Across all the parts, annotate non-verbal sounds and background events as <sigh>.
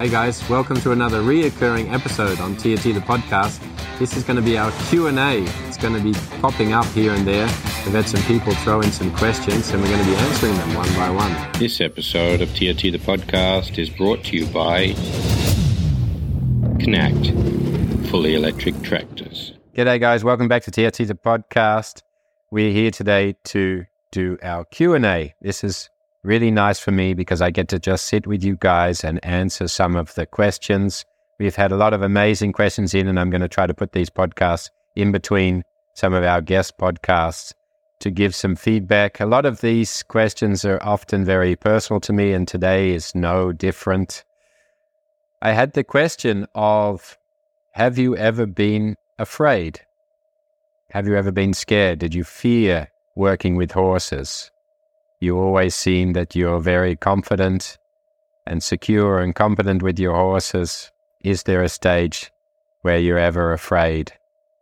Hey guys, welcome to another reoccurring episode on TRT the podcast. This is going to be our Q&A. It's going to be popping up here and there. We've had some people throw in some questions and we're going to be answering them one by one. This episode of TRT the podcast is brought to you by Knegt, fully electric tractors. G'day guys, welcome back to TRT the podcast. We're here today to do our Q&A. This is really nice for me because I get to just sit with you guys and answer some of the questions. We've had a lot of amazing questions in, and I'm going to try to put these podcasts in between some of our guest podcasts to give some feedback. A lot of these questions are often very personal to me, and today is no different. I had the question of Have you ever been afraid? Have you ever been scared? Did you fear working with horses? You always seem that you're very confident and secure and competent with your horses. Is there a stage where you're ever afraid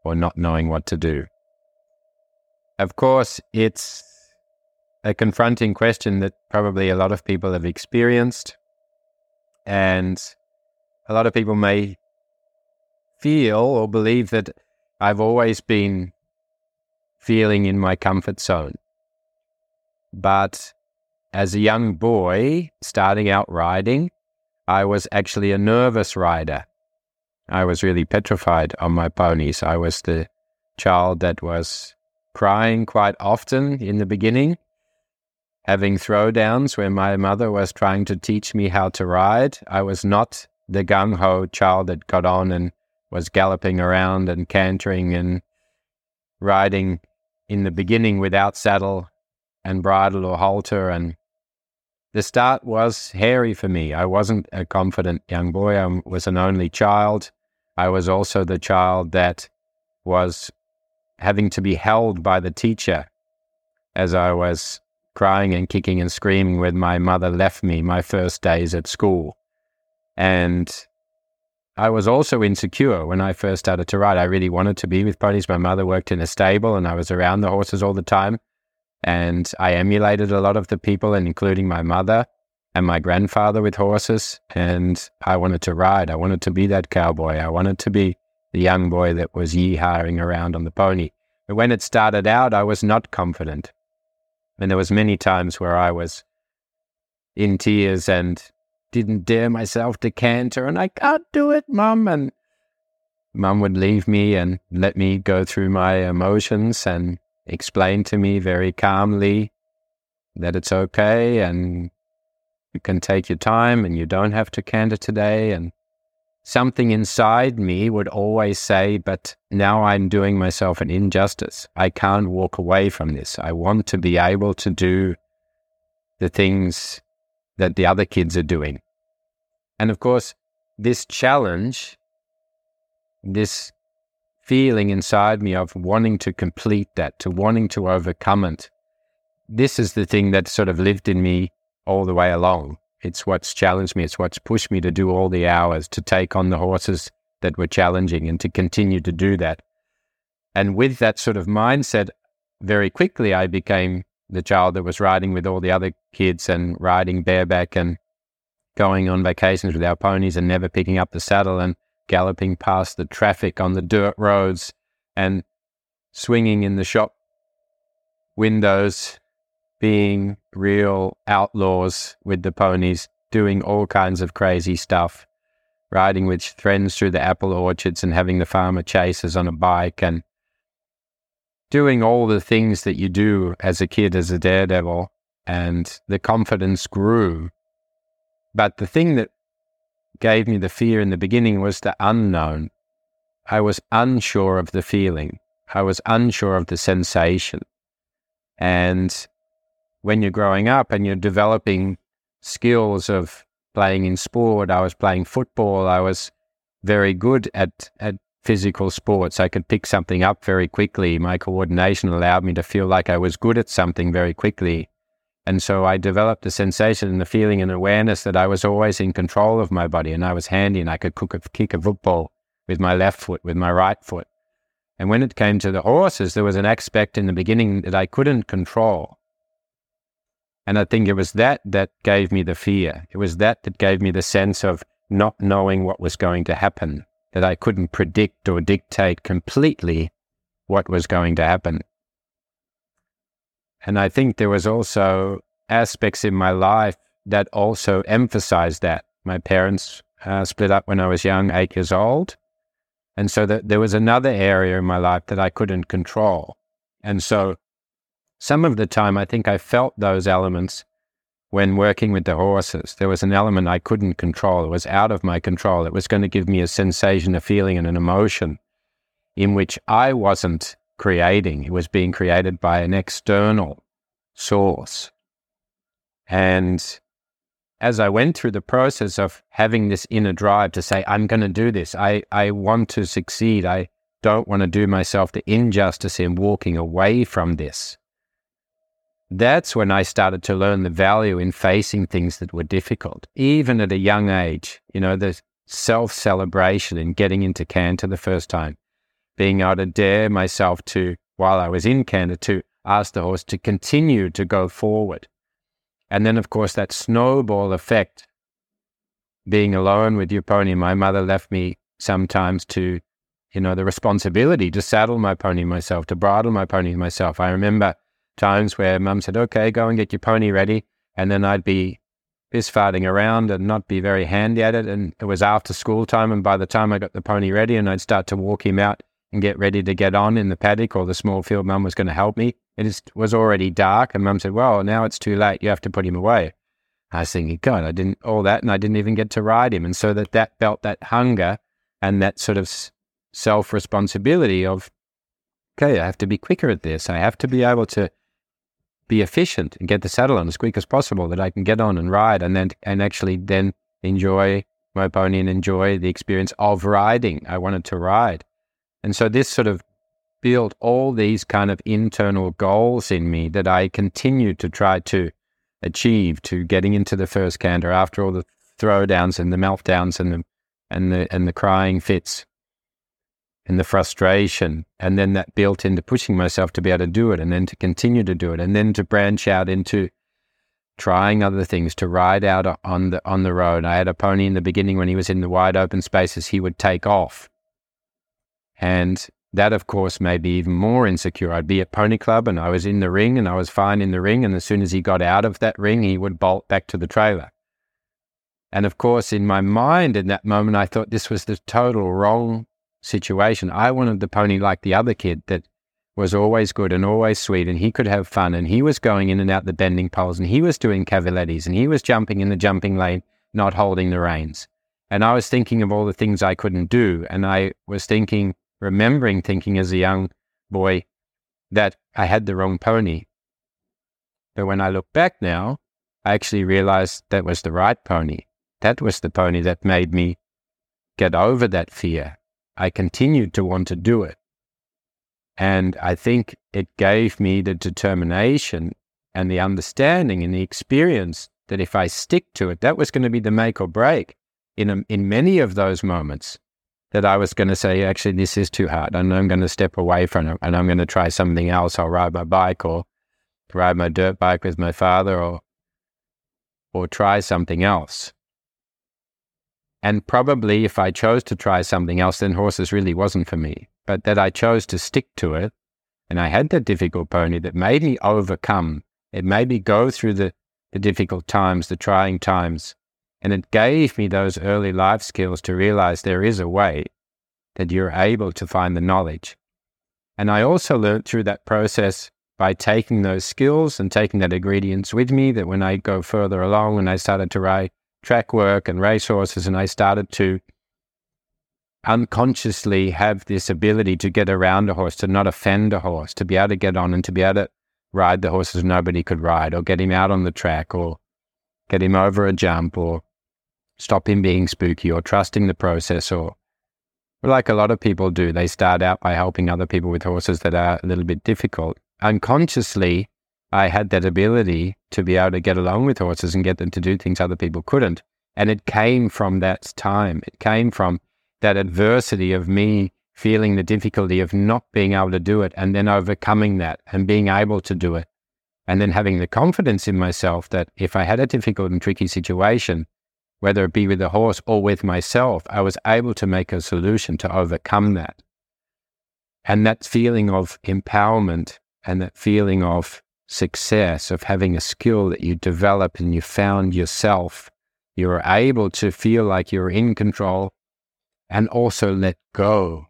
or not knowing what to do? Of course, it's a confronting question that probably a lot of people have experienced. And a lot of people may feel or believe that I've always been feeling in my comfort zone. But as a young boy starting out riding, I was actually a nervous rider. I was really petrified on my ponies. I was the child that was crying quite often in the beginning, having throwdowns where my mother was trying to teach me how to ride. I was not the gung ho child that got on and was galloping around and cantering and riding in the beginning without saddle and bridle or halter. And the start was hairy for me. I wasn't a confident young boy. I was an only child. I was also the child that was having to be held by the teacher as I was crying and kicking and screaming when my mother left me my first days at school. And I was also insecure when I first started to ride. I really wanted to be with ponies. My mother worked in a stable and I was around the horses all the time. And I emulated a lot of the people, and including my mother and my grandfather with horses. And I wanted to ride. I wanted to be that cowboy. I wanted to be the young boy that was yee-hawing around on the pony. But when it started out, I was not confident. And there was many times where I was in tears and didn't dare myself to canter and I can't do it, mum. And mum would leave me and let me go through my emotions and explain to me very calmly that it's okay and you can take your time and you don't have to canter today. And something inside me would always say, but now I'm doing myself an injustice. I can't walk away from this. I want to be able to do the things that the other kids are doing. And of course, this challenge, this feeling inside me of wanting to complete that, to wanting to overcome it. This is the thing that sort of lived in me all the way along. It's what's challenged me. It's what's pushed me to do all the hours, to take on the horses that were challenging and to continue to do that. And with that sort of mindset, very quickly I became the child that was riding with all the other kids and riding bareback and going on vacations with our ponies and never picking up the saddle and galloping past the traffic on the dirt roads and swinging in the shop windows, being real outlaws with the ponies, doing all kinds of crazy stuff, riding with friends through the apple orchards and having the farmer chase us on a bike and doing all the things that you do as a kid as a daredevil. And the confidence grew. But the thing that gave me the fear in the beginning was the unknown. I was unsure of the feeling. I was unsure of the sensation. And when you're growing up and you're developing skills of playing in sport, I was playing football. I was very good at, at physical sports. I could pick something up very quickly. My coordination allowed me to feel like I was good at something very quickly. And so I developed the sensation and the feeling and awareness that I was always in control of my body and I was handy and I could a, kick a football with my left foot, with my right foot. And when it came to the horses, there was an aspect in the beginning that I couldn't control. And I think it was that that gave me the fear. It was that that gave me the sense of not knowing what was going to happen, that I couldn't predict or dictate completely what was going to happen. And I think there was also aspects in my life that also emphasized that. My parents uh, split up when I was young, eight years old. And so that there was another area in my life that I couldn't control. And so some of the time, I think I felt those elements when working with the horses. There was an element I couldn't control. It was out of my control. It was going to give me a sensation, a feeling, and an emotion in which I wasn't creating. It was being created by an external source. And as I went through the process of having this inner drive to say, I'm going to do this, I, I want to succeed, I don't want to do myself the injustice in walking away from this. That's when I started to learn the value in facing things that were difficult, even at a young age. You know, the self celebration in getting into Canter the first time, being able to dare myself to, while I was in canter, to ask the horse to continue to go forward and then, of course, that snowball effect, being alone with your pony. My mother left me sometimes to, you know, the responsibility to saddle my pony myself, to bridle my pony myself. I remember times where mum said, okay, go and get your pony ready. And then I'd be piss farting around and not be very handy at it. And it was after school time. And by the time I got the pony ready and I'd start to walk him out and get ready to get on in the paddock or the small field, mum was going to help me. It was already dark, and Mum said, "Well, now it's too late. You have to put him away." I was thinking, God, I didn't all that, and I didn't even get to ride him, and so that that felt that hunger and that sort of self responsibility of, okay, I have to be quicker at this. I have to be able to be efficient and get the saddle on as quick as possible that I can get on and ride, and then and actually then enjoy my pony and enjoy the experience of riding. I wanted to ride, and so this sort of built all these kind of internal goals in me that I continued to try to achieve to getting into the first canter after all the throwdowns and the meltdowns and the and the and the crying fits and the frustration. And then that built into pushing myself to be able to do it and then to continue to do it and then to branch out into trying other things to ride out on the on the road. I had a pony in the beginning when he was in the wide open spaces he would take off and that, of course, made me even more insecure. I'd be at Pony Club and I was in the ring and I was fine in the ring. And as soon as he got out of that ring, he would bolt back to the trailer. And of course, in my mind in that moment, I thought this was the total wrong situation. I wanted the pony like the other kid that was always good and always sweet and he could have fun and he was going in and out the bending poles and he was doing cavalettes and he was jumping in the jumping lane, not holding the reins. And I was thinking of all the things I couldn't do. And I was thinking, remembering thinking as a young boy that I had the wrong pony. But when I look back now, I actually realized that was the right pony. That was the pony that made me get over that fear. I continued to want to do it. And I think it gave me the determination and the understanding and the experience that if I stick to it, that was going to be the make or break in, a, in many of those moments that I was going to say, actually, this is too hard, and I'm going to step away from it, and I'm going to try something else. I'll ride my bike or ride my dirt bike with my father, or or try something else. And probably, if I chose to try something else, then horses really wasn't for me. But that I chose to stick to it, and I had that difficult pony that made me overcome. It made me go through the, the difficult times, the trying times, and it gave me those early life skills to realize there is a way that you're able to find the knowledge. And I also learned through that process by taking those skills and taking that ingredients with me that when I go further along and I started to write track work and race horses and I started to unconsciously have this ability to get around a horse, to not offend a horse, to be able to get on and to be able to ride the horses nobody could ride or get him out on the track or get him over a jump or stop him being spooky or trusting the process or like a lot of people do, they start out by helping other people with horses that are a little bit difficult. Unconsciously, I had that ability to be able to get along with horses and get them to do things other people couldn't. And it came from that time. It came from that adversity of me feeling the difficulty of not being able to do it and then overcoming that and being able to do it. And then having the confidence in myself that if I had a difficult and tricky situation, whether it be with the horse or with myself, I was able to make a solution to overcome that. And that feeling of empowerment and that feeling of success, of having a skill that you develop and you found yourself, you are able to feel like you're in control and also let go.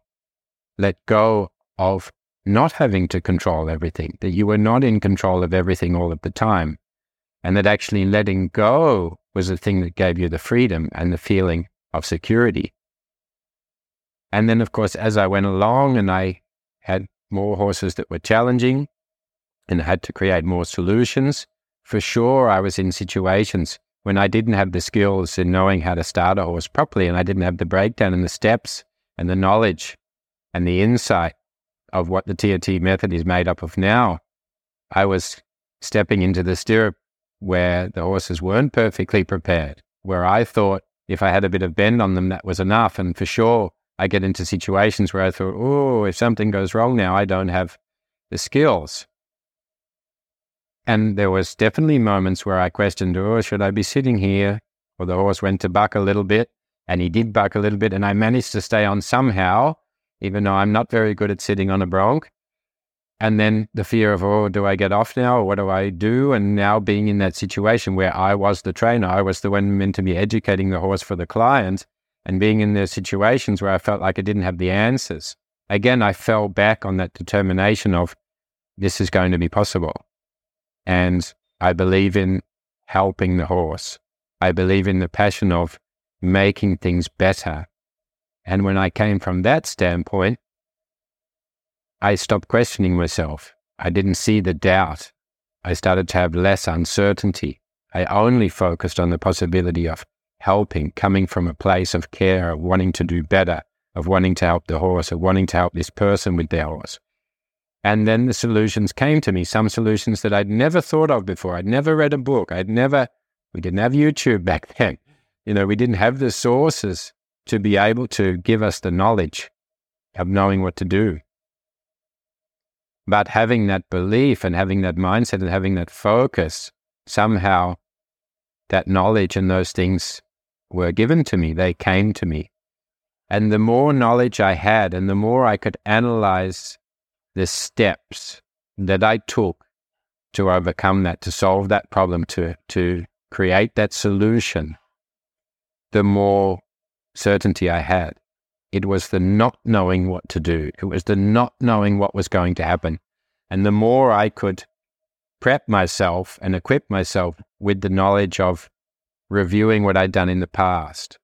Let go of not having to control everything, that you were not in control of everything all of the time, and that actually letting go was the thing that gave you the freedom and the feeling of security. And then, of course, as I went along and I had more horses that were challenging and had to create more solutions, for sure, I was in situations when I didn't have the skills in knowing how to start a horse properly and I didn't have the breakdown and the steps and the knowledge and the insight of what the TRT method is made up of now. I was stepping into the stirrup where the horses weren't perfectly prepared, where I thought if I had a bit of bend on them, that was enough. And for sure, I get into situations where I thought, oh, if something goes wrong now, I don't have the skills. And there was definitely moments where I questioned, oh, should I be sitting here? Or the horse went to buck a little bit, and he did buck a little bit, and I managed to stay on somehow, even though I'm not very good at sitting on a bronc. And then the fear of, oh, do I get off now? Or what do I do? And now being in that situation where I was the trainer, I was the one meant to be educating the horse for the client, and being in those situations where I felt like I didn't have the answers. Again, I fell back on that determination of this is going to be possible. And I believe in helping the horse. I believe in the passion of making things better. And when I came from that standpoint, I stopped questioning myself. I didn't see the doubt. I started to have less uncertainty. I only focused on the possibility of helping, coming from a place of care, of wanting to do better, of wanting to help the horse, of wanting to help this person with their horse. And then the solutions came to me, some solutions that I'd never thought of before. I'd never read a book. I'd never, we didn't have YouTube back <laughs> then. You know, we didn't have the sources to be able to give us the knowledge of knowing what to do. But having that belief and having that mindset and having that focus, somehow that knowledge and those things were given to me. They came to me. And the more knowledge I had and the more I could analyze the steps that I took to overcome that, to solve that problem, to, to create that solution, the more certainty I had. It was the not knowing what to do. It was the not knowing what was going to happen. And the more I could prep myself and equip myself with the knowledge of reviewing what I'd done in the past,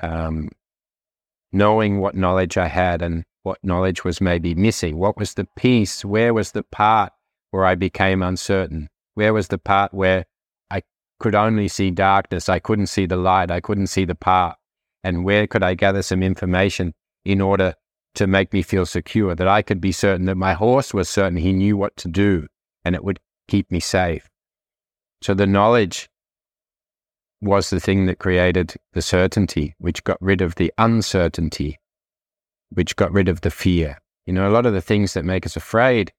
um, knowing what knowledge I had and what knowledge was maybe missing. What was the piece? Where was the part where I became uncertain? Where was the part where I could only see darkness? I couldn't see the light. I couldn't see the path and where could I gather some information in order to make me feel secure, that I could be certain that my horse was certain he knew what to do and it would keep me safe. So the knowledge was the thing that created the certainty, which got rid of the uncertainty, which got rid of the fear. You know, a lot of the things that make us afraid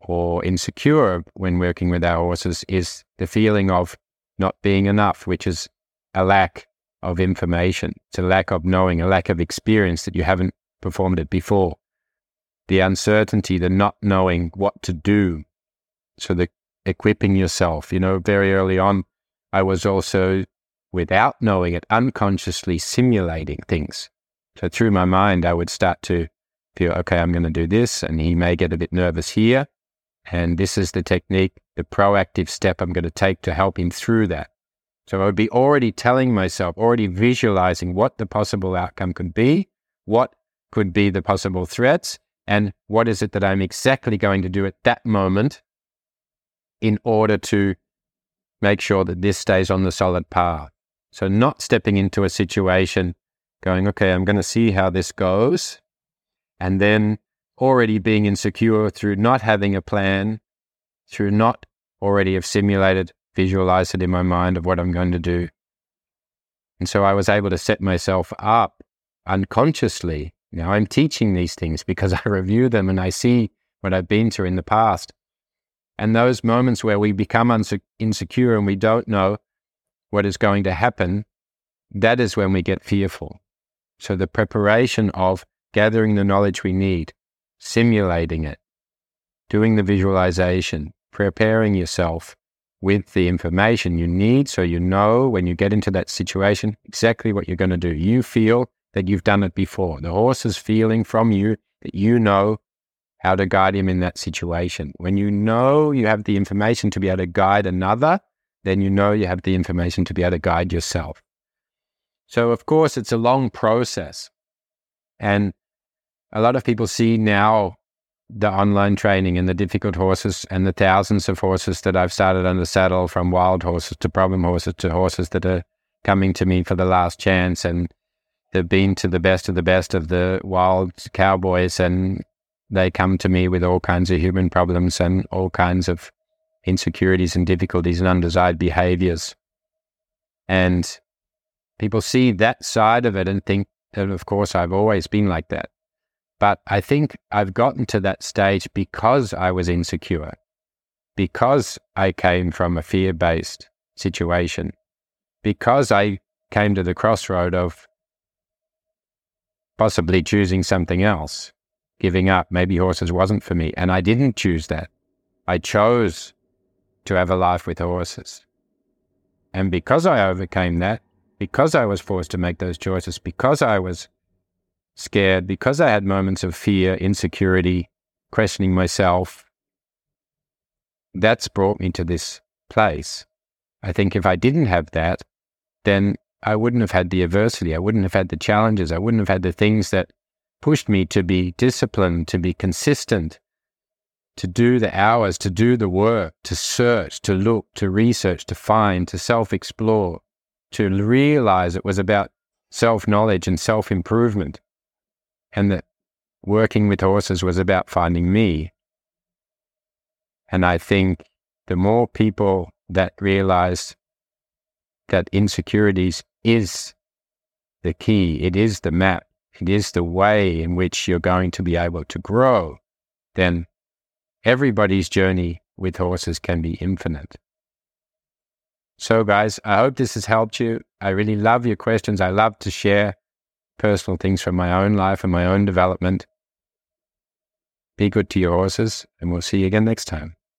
or insecure when working with our horses is the feeling of not being enough, which is a lack of information. A lack of knowing, a lack of experience that you haven't performed it before. The uncertainty, the not knowing what to do. So the equipping yourself, you know, very early on, I was also, without knowing it, unconsciously simulating things. So through my mind, I would start to feel, okay, I'm going to do this. And he may get a bit nervous here. And this is the technique, the proactive step I'm going to take to help him through that. So I would be already telling myself, already visualizing what the possible outcome could be, what could be the possible threats, and what is it that I'm exactly going to do at that moment in order to make sure that this stays on the solid path. So not stepping into a situation going, okay, I'm going to see how this goes. And then already being insecure through not having a plan, through not already have simulated visualize it in my mind of what I'm going to do. And so I was able to set myself up unconsciously. Now I'm teaching these things because <laughs> I review them and I see what I've been through in the past. And those moments where we become unse- insecure and we don't know what is going to happen, that is when we get fearful. So the preparation of gathering the knowledge we need, simulating it, doing the visualization, preparing yourself with the information you need so you know when you get into that situation exactly what you're going to do. You feel that you've done it before. The horse is feeling from you that you know how to guide him in that situation. When you know you have the information to be able to guide another, then you know you have the information to be able to guide yourself. So, of course, it's a long process. And a lot of people see now the online training and the difficult horses and the thousands of horses that I've started on the saddle from wild horses to problem horses to horses that are coming to me for the last chance and they've been to the best of the best of the wild cowboys and they come to me with all kinds of human problems and all kinds of insecurities and difficulties and undesired behaviors. And people see that side of it and think that, of course, I've always been like that. But I think I've gotten to that stage because I was insecure, because I came from a fear based situation, because I came to the crossroad of possibly choosing something else, giving up. Maybe horses wasn't for me. And I didn't choose that. I chose to have a life with horses. And because I overcame that, because I was forced to make those choices, because I was scared, because I had moments of fear, insecurity, questioning myself, that's brought me to this place. I think if I didn't have that, then I wouldn't have had the adversity. I wouldn't have had the challenges. I wouldn't have had the things that pushed me to be disciplined, to be consistent, to do the hours, to do the work, to search, to look, to research, to find, to self explore, to realize it was about self knowledge and self improvement, and that working with horses was about finding me. And I think the more people that realize that insecurities is the key, it is the map, it is the way in which you're going to be able to grow, then everybody's journey with horses can be infinite. So, guys, I hope this has helped you. I really love your questions. I love to share personal things from my own life and my own development. Be good to your horses, and we'll see you again next time.